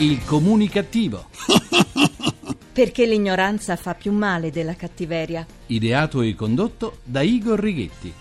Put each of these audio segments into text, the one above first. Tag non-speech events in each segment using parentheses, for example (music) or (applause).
Il comunicativo. Perché l'ignoranza fa più male della cattiveria. Ideato e condotto da Igor Righetti.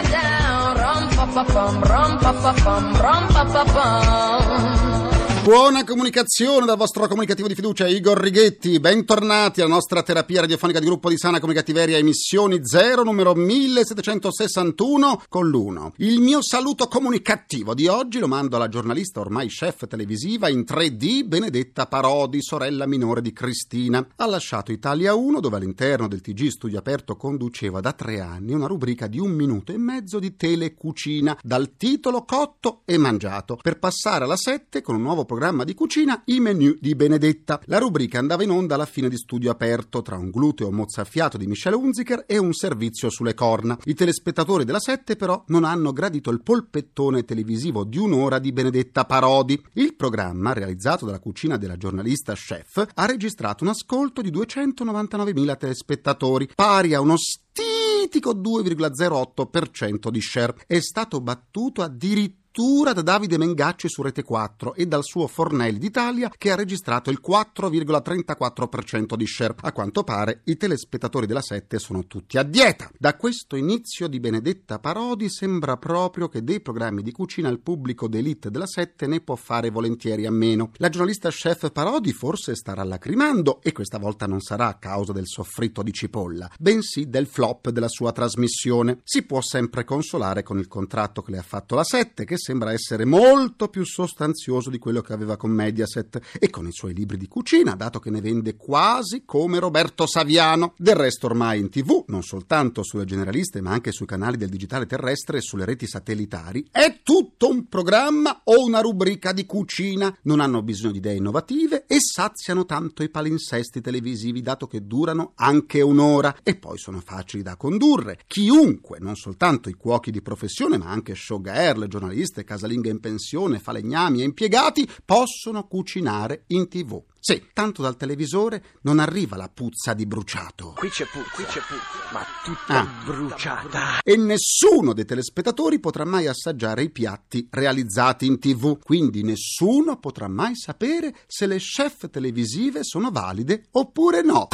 Down, rom-pa-pa-pum, rom-pa-pa-pum, rom-pa-pa-pum. Buona comunicazione dal vostro comunicativo di fiducia Igor Righetti, bentornati alla nostra terapia radiofonica di gruppo di sana comunicativeria emissioni 0 numero 1761 con l'uno. Il mio saluto comunicativo di oggi lo mando alla giornalista ormai chef televisiva in 3D Benedetta Parodi, sorella minore di Cristina. Ha lasciato Italia 1 dove all'interno del TG Studio Aperto conduceva da tre anni una rubrica di un minuto e mezzo di telecucina dal titolo Cotto e Mangiato per passare alla 7 con un nuovo programma di cucina I menu di Benedetta. La rubrica andava in onda alla fine di studio aperto tra un gluteo mozzafiato di Michelle Hunziker e un servizio sulle corna. I telespettatori della 7 però non hanno gradito il polpettone televisivo di un'ora di Benedetta Parodi. Il programma, realizzato dalla cucina della giornalista chef, ha registrato un ascolto di 299.000 telespettatori, pari a uno stitico 2,08% di share. È stato battuto addirittura addirittura da Davide Mengacci su Rete 4 e dal suo Fornelli d'Italia che ha registrato il 4,34% di share. A quanto pare i telespettatori della 7 sono tutti a dieta. Da questo inizio di Benedetta Parodi sembra proprio che dei programmi di cucina il pubblico d'elite della 7 ne può fare volentieri a meno. La giornalista chef Parodi forse starà lacrimando e questa volta non sarà a causa del soffritto di cipolla, bensì del flop della sua trasmissione. Si può sempre consolare con il contratto che le ha fatto la 7 che sembra essere molto più sostanzioso di quello che aveva con Mediaset e con i suoi libri di cucina, dato che ne vende quasi come Roberto Saviano. Del resto ormai in tv, non soltanto sulle generaliste ma anche sui canali del digitale terrestre e sulle reti satellitari, è tutto un programma o una rubrica di cucina. Non hanno bisogno di idee innovative e saziano tanto i palinsesti televisivi, dato che durano anche un'ora e poi sono facili da condurre. Chiunque, non soltanto i cuochi di professione ma anche showgirl, giornaliste, casalinghe in pensione, falegnami e impiegati, possono cucinare in tv. Sì, tanto dal televisore non arriva la puzza di bruciato. Qui c'è puzza, qui c'è puzza, ma tutta Ah. bruciata. E nessuno dei telespettatori potrà mai assaggiare i piatti realizzati in tv, quindi nessuno potrà mai sapere se le chef televisive sono valide oppure no.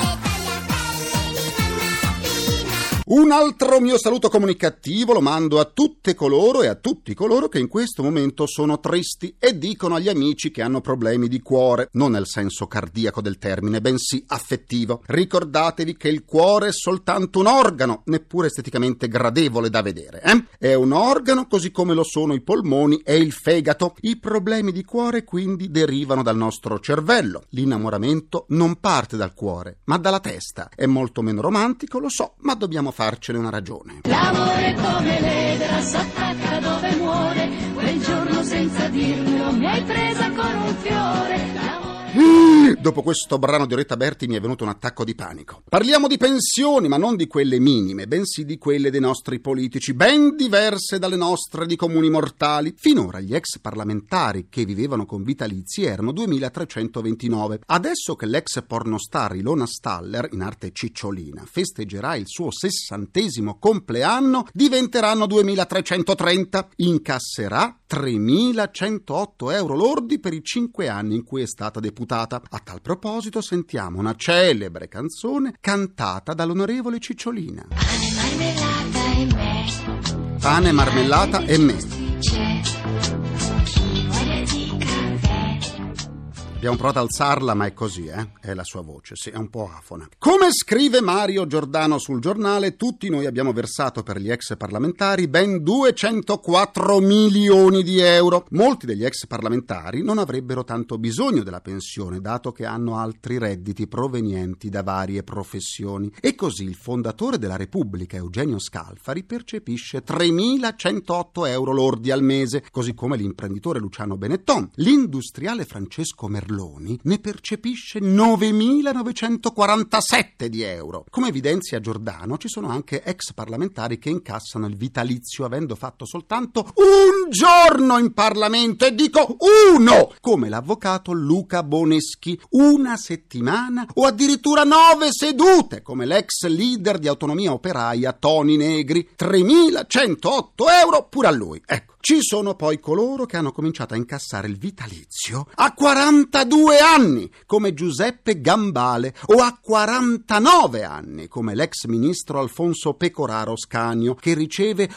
Un altro mio saluto comunicativo lo mando a tutte coloro e a tutti coloro che in questo momento sono tristi e dicono agli amici che hanno problemi di cuore, non nel senso cardiaco del termine, bensì affettivo. Ricordatevi che il cuore è soltanto un organo, neppure esteticamente gradevole da vedere. Eh? È un organo così come lo sono i polmoni e il fegato. I problemi di cuore quindi derivano dal nostro cervello. L'innamoramento non parte dal cuore, ma dalla testa. È molto meno romantico, lo so, ma dobbiamo farcene una ragione. L'amore come l'edera s'attacca dove muore, quel giorno senza dirmelo mi hai presa con un fiore. Dopo questo brano di Oretta Berti mi è venuto un attacco di panico. Parliamo di pensioni, ma non di quelle minime, bensì di quelle dei nostri politici, ben diverse dalle nostre di comuni mortali. Finora gli ex parlamentari che vivevano con vitalizi erano 2329. Adesso che l'ex pornostar Ilona Staller, in arte Cicciolina, festeggerà il suo sessantesimo compleanno, diventeranno 2330. Incasserà 3.108 euro lordi per i cinque anni in cui è stata deputata. A tal proposito sentiamo una celebre canzone cantata dall'onorevole Cicciolina. marmellata e me, Pane, marmellata e me. Abbiamo provato a alzarla, ma è così, eh? È la sua voce, sì, è un po' afona. Come scrive Mario Giordano sul giornale, tutti noi abbiamo versato per gli ex parlamentari ben 204 milioni di euro. Molti degli ex parlamentari non avrebbero tanto bisogno della pensione, dato che hanno altri redditi provenienti da varie professioni. E così il fondatore della Repubblica, Eugenio Scalfari, percepisce 3.108 euro lordi al mese, così come l'imprenditore Luciano Benetton, l'industriale Francesco Merloni Merloni ne percepisce 9.947 di euro. Come evidenzia Giordano, ci sono anche ex parlamentari che incassano il vitalizio avendo fatto soltanto un giorno in Parlamento, e dico uno, come l'avvocato Luca Boneschi, una settimana o addirittura nove sedute, come l'ex leader di autonomia operaia Toni Negri, 3.108 euro pure a lui. Ecco. Ci sono poi coloro che hanno cominciato a incassare il vitalizio a 42 anni, come Giuseppe Gambale, o a 49 anni, come l'ex ministro Alfonso Pecoraro Scanio, che riceve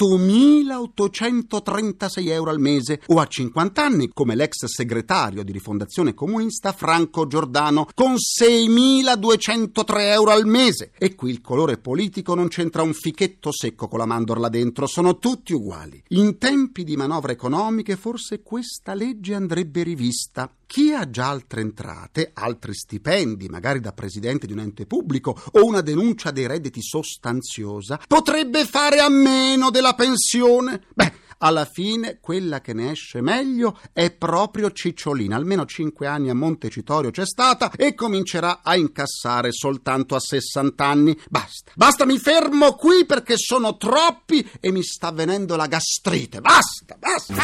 8.836 euro al mese, o a 50 anni, come l'ex segretario di Rifondazione Comunista Franco Giordano, con 6.203 euro al mese. E qui il colore politico non c'entra un fichetto secco con la mandorla dentro, sono tutti uguali. In tempi di manovre economiche forse questa legge andrebbe rivista. Chi ha già altre entrate, altri stipendi, magari da presidente di un ente pubblico o una denuncia dei redditi sostanziosa, potrebbe fare a meno della pensione. Beh, alla fine quella che ne esce meglio è proprio Cicciolina. Almeno cinque anni a Montecitorio c'è stata e comincerà a incassare soltanto a 60 anni. Basta, basta, mi fermo qui perché sono troppi e mi sta venendo la gastrite. Basta, basta.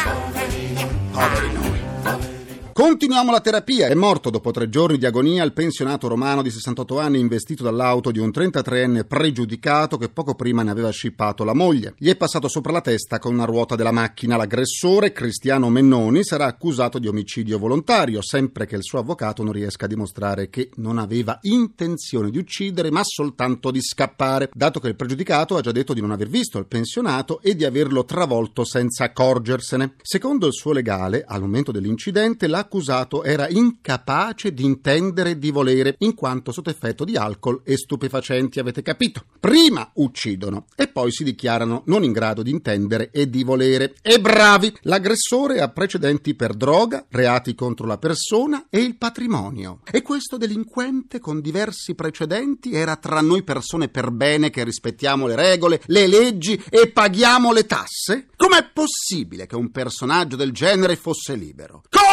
Poveri noi. Continuiamo la terapia. È morto dopo tre giorni di agonia il pensionato romano di 68 anni investito dall'auto di un 33enne pregiudicato che poco prima ne aveva scippato la moglie. Gli è passato sopra la testa con una ruota della macchina. L'aggressore, Cristiano Mennoni, sarà accusato di omicidio volontario, sempre che il suo avvocato non riesca a dimostrare che non aveva intenzione di uccidere, ma soltanto di scappare, dato che il pregiudicato ha già detto di non aver visto il pensionato e di averlo travolto senza accorgersene. Secondo il suo legale, al momento dell'incidente, la l'accusato era incapace di intendere e di volere, in quanto sotto effetto di alcol e stupefacenti, avete capito? Prima uccidono e poi si dichiarano non in grado di intendere e di volere. E bravi! L'aggressore ha precedenti per droga, reati contro la persona e il patrimonio. E questo delinquente con diversi precedenti era tra noi persone per bene che rispettiamo le regole, le leggi e paghiamo le tasse? Com'è possibile che un personaggio del genere fosse libero? Come?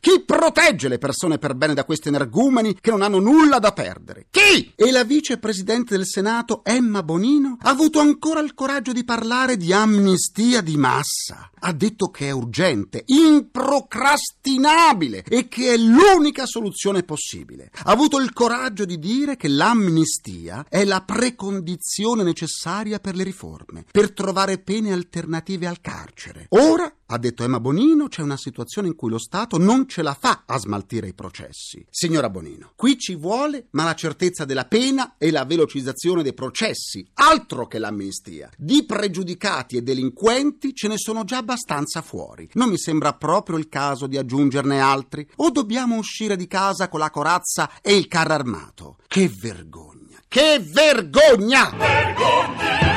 Chi protegge le persone per bene da questi energumeni che non hanno nulla da perdere? Chi? E la vicepresidente del Senato, Emma Bonino, ha avuto ancora il coraggio di parlare di amnistia di massa. Ha detto che è urgente, improcrastinabile e che è l'unica soluzione possibile. Ha avuto il coraggio di dire che l'amnistia è la precondizione necessaria per le riforme, per trovare pene alternative al carcere. Ora ha detto Emma Bonino, c'è una situazione in cui lo Stato non ce la fa a smaltire i processi. Signora Bonino, qui ci vuole ma la certezza della pena e la velocizzazione dei processi, altro che l'amnistia. Di pregiudicati e delinquenti ce ne sono già abbastanza fuori. Non mi sembra proprio il caso di aggiungerne altri. O dobbiamo uscire di casa con la corazza e il carro armato? Che vergogna! Che! Vergogna! Vergogna!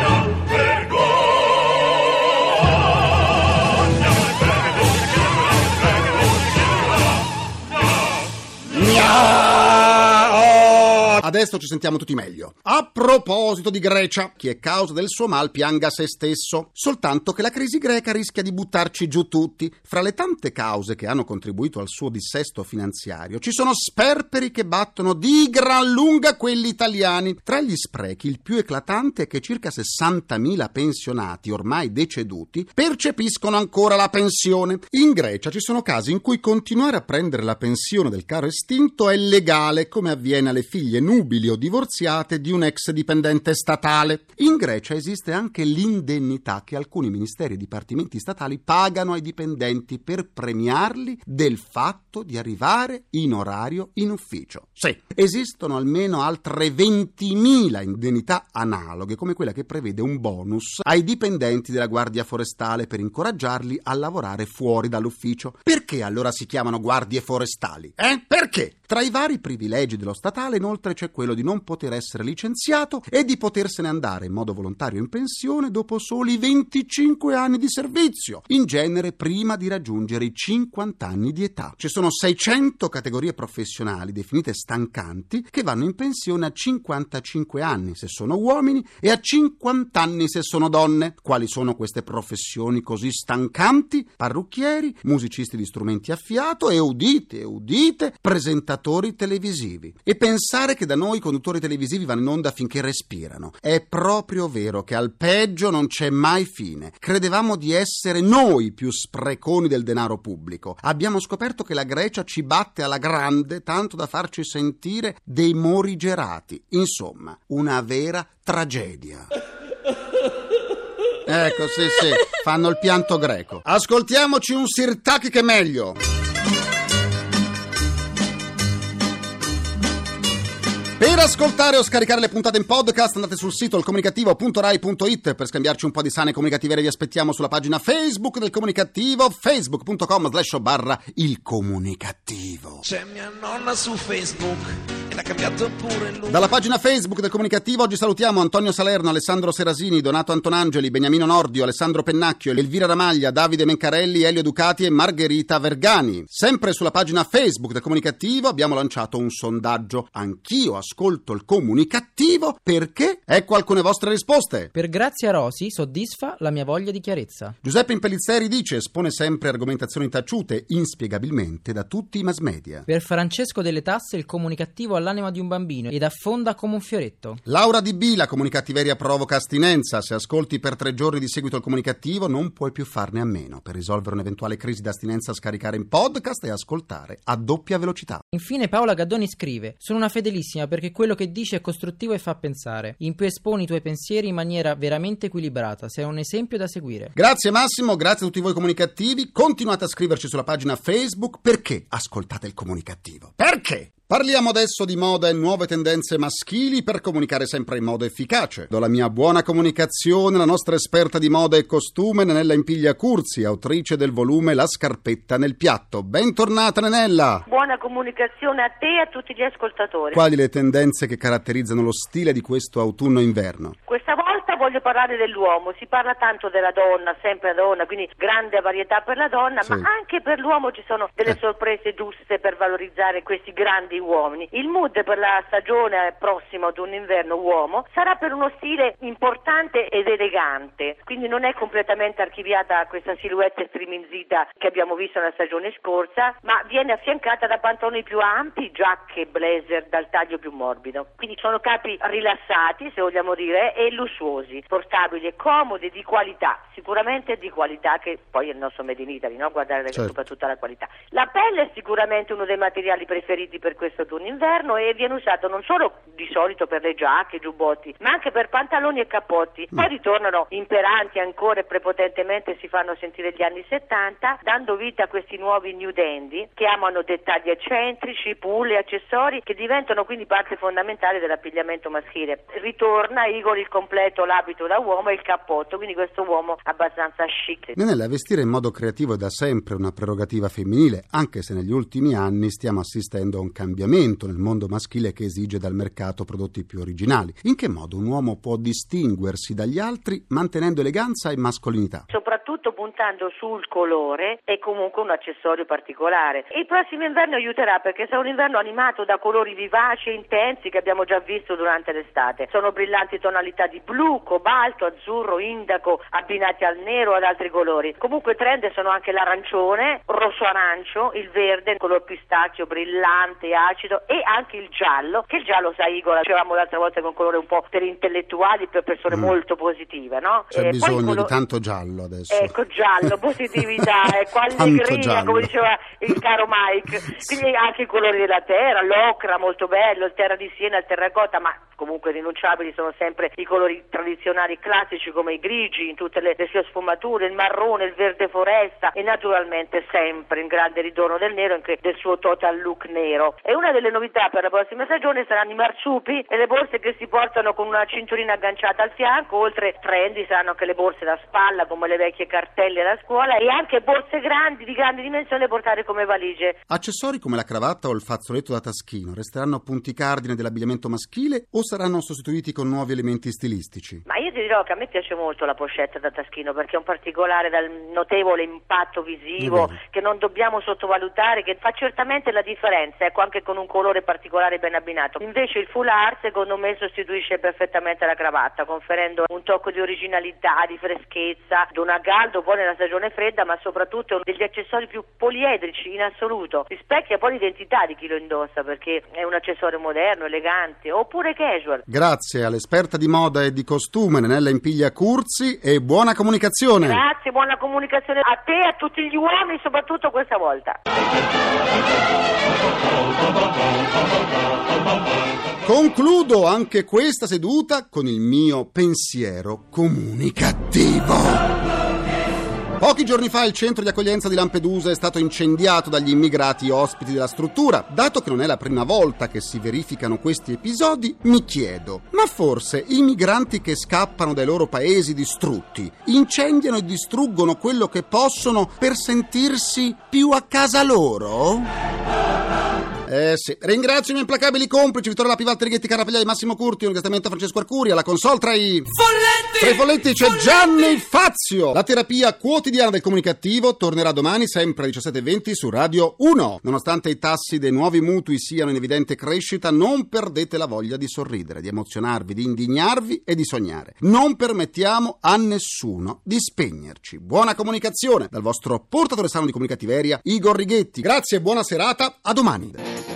Yeah! Adesso ci sentiamo tutti meglio. A proposito di Grecia, chi è causa del suo mal pianga se stesso. Soltanto che la crisi greca rischia di buttarci giù tutti. Fra le tante cause che hanno contribuito al suo dissesto finanziario, ci sono sperperi che battono di gran lunga quelli italiani. Tra gli sprechi, il più eclatante è che circa 60.000 pensionati ormai deceduti percepiscono ancora la pensione. In Grecia ci sono casi in cui continuare a prendere la pensione del caro estinto è legale, come avviene alle figlie nubili o divorziate di un ex dipendente statale. In Grecia esiste anche l'indennità che alcuni ministeri e dipartimenti statali pagano ai dipendenti per premiarli del fatto di arrivare in orario in ufficio. Sì, esistono almeno altre 20.000 indennità analoghe, come quella che prevede un bonus ai dipendenti della Guardia Forestale per incoraggiarli a lavorare fuori dall'ufficio. Perché allora si chiamano guardie forestali? Eh? Perché? Tra i vari privilegi dello statale, inoltre, c'è quello di non poter essere licenziato e di potersene andare in modo volontario in pensione dopo soli 25 anni di servizio, in genere prima di raggiungere i 50 anni di età. Ci sono 600 categorie professionali definite stancanti che vanno in pensione a 55 anni se sono uomini e a 50 anni se sono donne. Quali sono queste professioni così stancanti? Parrucchieri, musicisti di strumenti a fiato e udite, udite, presentatori televisivi. E pensare che da noi i conduttori televisivi vanno in onda finché respirano. È proprio vero che al peggio non c'è mai fine. Credevamo di essere noi più spreconi del denaro pubblico. Abbiamo scoperto che la Grecia ci batte alla grande tanto da farci sentire dei morigerati. Insomma, una vera tragedia. Ecco, sì, sì, fanno il pianto greco. Ascoltiamoci un Sirtaki che è meglio. Per ascoltare o scaricare le puntate in podcast andate sul sito ilcomunicativo.rai.it per scambiarci un po' di sane comunicative vi aspettiamo sulla pagina Facebook del comunicativo facebook.com slash barra il comunicativo. C'è mia nonna su Facebook e l'ha cambiato pure lui. Dalla pagina Facebook del Comunicativo oggi salutiamo Antonio Salerno, Alessandro Serasini, Donato Antonangeli, Beniamino Nordio, Alessandro Pennacchio, Elvira Ramaglia, Davide Mencarelli, Elio Ducati e Margherita Vergani. Sempre sulla pagina Facebook del Comunicativo abbiamo lanciato un sondaggio. Anch'io ascolto il Comunicativo perché? Ecco alcune vostre risposte. Per Grazia Rosi soddisfa la mia voglia di chiarezza. Giuseppe Impellizzeri dice espone sempre argomentazioni taciute inspiegabilmente da tutti i mass media. Per Francesco delle Tasse il comunicativo all'anima di un bambino ed affonda come un fioretto. Laura Di B, la comunicativeria provoca astinenza. Se ascolti per tre giorni di seguito il comunicativo, non puoi più farne a meno. Per risolvere un'eventuale crisi d'astinenza, scaricare in podcast e ascoltare a doppia velocità. Infine Paola Gaddoni scrive: Sono una fedelissima perché quello che dici è costruttivo e fa pensare. In più esponi i tuoi pensieri in maniera veramente equilibrata. Sei un esempio da seguire. Grazie Massimo, grazie a tutti voi comunicativi. Continuate a scriverci sulla pagina Facebook perché ascoltate il comunicativo. Perché? Parliamo adesso di moda e nuove tendenze maschili per comunicare sempre in modo efficace. Do la mia buona comunicazione alla nostra esperta di moda e costume, Nenella Impiglia Curzi, autrice del volume La scarpetta nel piatto. Bentornata Nenella! Buona comunicazione a te e a tutti gli ascoltatori. Quali le tendenze che caratterizzano lo stile di questo autunno-inverno? Volta voglio parlare dell'uomo, si parla tanto della donna, sempre donna, quindi grande varietà per la donna, Sì. ma anche per l'uomo ci sono delle Eh. sorprese giuste per valorizzare questi grandi uomini. Il mood per la stagione prossima autunno-inverno uomo sarà per uno stile importante ed elegante, quindi non è completamente archiviata questa silhouette striminzita che abbiamo visto nella stagione scorsa, ma viene affiancata da pantaloni più ampi, giacche, blazer dal taglio più morbido. Quindi sono capi rilassati, se vogliamo dire, e lussuosi, portabili e comodi, di qualità, sicuramente di qualità che poi è il nostro Made in Italy, no? guardare Certo. soprattutto la qualità. La pelle è sicuramente uno dei materiali preferiti per questo autunno-inverno e viene usato non solo di solito per le giacche, giubbotti, ma anche per pantaloni e cappotti. Poi ritornano imperanti ancora e prepotentemente si fanno sentire gli anni 70, dando vita a questi nuovi new dandy che amano dettagli eccentrici, pulle, accessori che diventano quindi parte fondamentale dell'abbigliamento maschile. Ritorna Igor il completo, l'abito da uomo e il cappotto, quindi questo uomo abbastanza chic. Nenella, vestire in modo creativo è da sempre una prerogativa femminile, anche se negli ultimi anni stiamo assistendo a un cambiamento nel mondo maschile che esige dal mercato prodotti più originali. In che modo un uomo può distinguersi dagli altri mantenendo eleganza e mascolinità? soprattutto puntando sul colore e comunque un accessorio particolare. Il prossimo inverno aiuterà perché sarà un inverno animato da colori vivaci e intensi che abbiamo già visto durante l'estate. Sono brillanti tonalità di blu, cobalto, azzurro, indaco abbinati al nero o ad altri colori. Comunque trend sono anche l'arancione, rosso arancio, il verde, color pistacchio brillante, acido e anche il giallo, che il giallo sai Igor, dicevamo l'altra volta che è un colore un po' per intellettuali, per persone Mm. molto positive, no? C'è Eh, bisogno quello- di tanto giallo adesso. Ecco, giallo, positività, (laughs) ecco, Tanto allegria, giallo. come diceva il caro Mike. (laughs) Quindi anche i colori della terra, l'ocra molto bello, il terra di Siena, il terracotta, ma comunque rinunciabili sono sempre i colori tradizionali tradizionali classici come i grigi in tutte le, le sue sfumature, il marrone, il verde foresta e naturalmente sempre in grande ritorno del nero anche del suo total look nero. E una delle novità per la prossima stagione saranno i marsupi e le borse che si portano con una cinturina agganciata al fianco, oltre trendy saranno anche le borse da spalla come le vecchie cartelle da scuola e anche borse grandi di grandi dimensioni da portare come valigie. Accessori come la cravatta o il fazzoletto da taschino resteranno punti cardine dell'abbigliamento maschile o saranno sostituiti con nuovi elementi stilistici? Ma io ti dirò che a me piace molto la pochette da taschino perché è un particolare dal notevole impatto visivo Vero. che non dobbiamo sottovalutare, che fa certamente la differenza, ecco anche con un colore particolare ben abbinato. Invece il foulard secondo me sostituisce perfettamente la cravatta, conferendo un tocco di originalità, di freschezza, dona caldo poi nella stagione fredda, ma soprattutto è uno degli accessori più poliedrici in assoluto. Rispecchia poi l'identità di chi lo indossa perché è un accessorio moderno, elegante oppure casual. Grazie all'esperta di moda e di costume Nenella Impiglia Curzi e buona comunicazione. Grazie, buona comunicazione a te e a tutti gli uomini, soprattutto questa volta. Concludo anche questa seduta con il mio pensiero comunicativo. Pochi giorni fa il centro di accoglienza di Lampedusa è stato incendiato dagli immigrati ospiti della struttura. Dato che non è la prima volta che si verificano questi episodi, mi chiedo, ma forse i migranti che scappano dai loro paesi distrutti incendiano e distruggono quello che possono per sentirsi più a casa loro? Eh sì, ringrazio i miei implacabili complici Vittorio Lapi, Valtteri Ghetti, Carapagliai, Massimo Curti, un gastamento a Francesco Arcuri, alla console tra i... Folletti! Tra i folletti c'è Gianni Fazio. La terapia quotidiana del comunicativo tornerà domani sempre alle 17.20 su Radio 1. Nonostante i tassi dei nuovi mutui siano in evidente crescita, non perdete la voglia di sorridere, di emozionarvi, di indignarvi e di sognare. Non permettiamo a nessuno di spegnerci. Buona comunicazione dal vostro portatore sano di comunicativeria, Igor Righetti. Grazie e buona serata. A domani.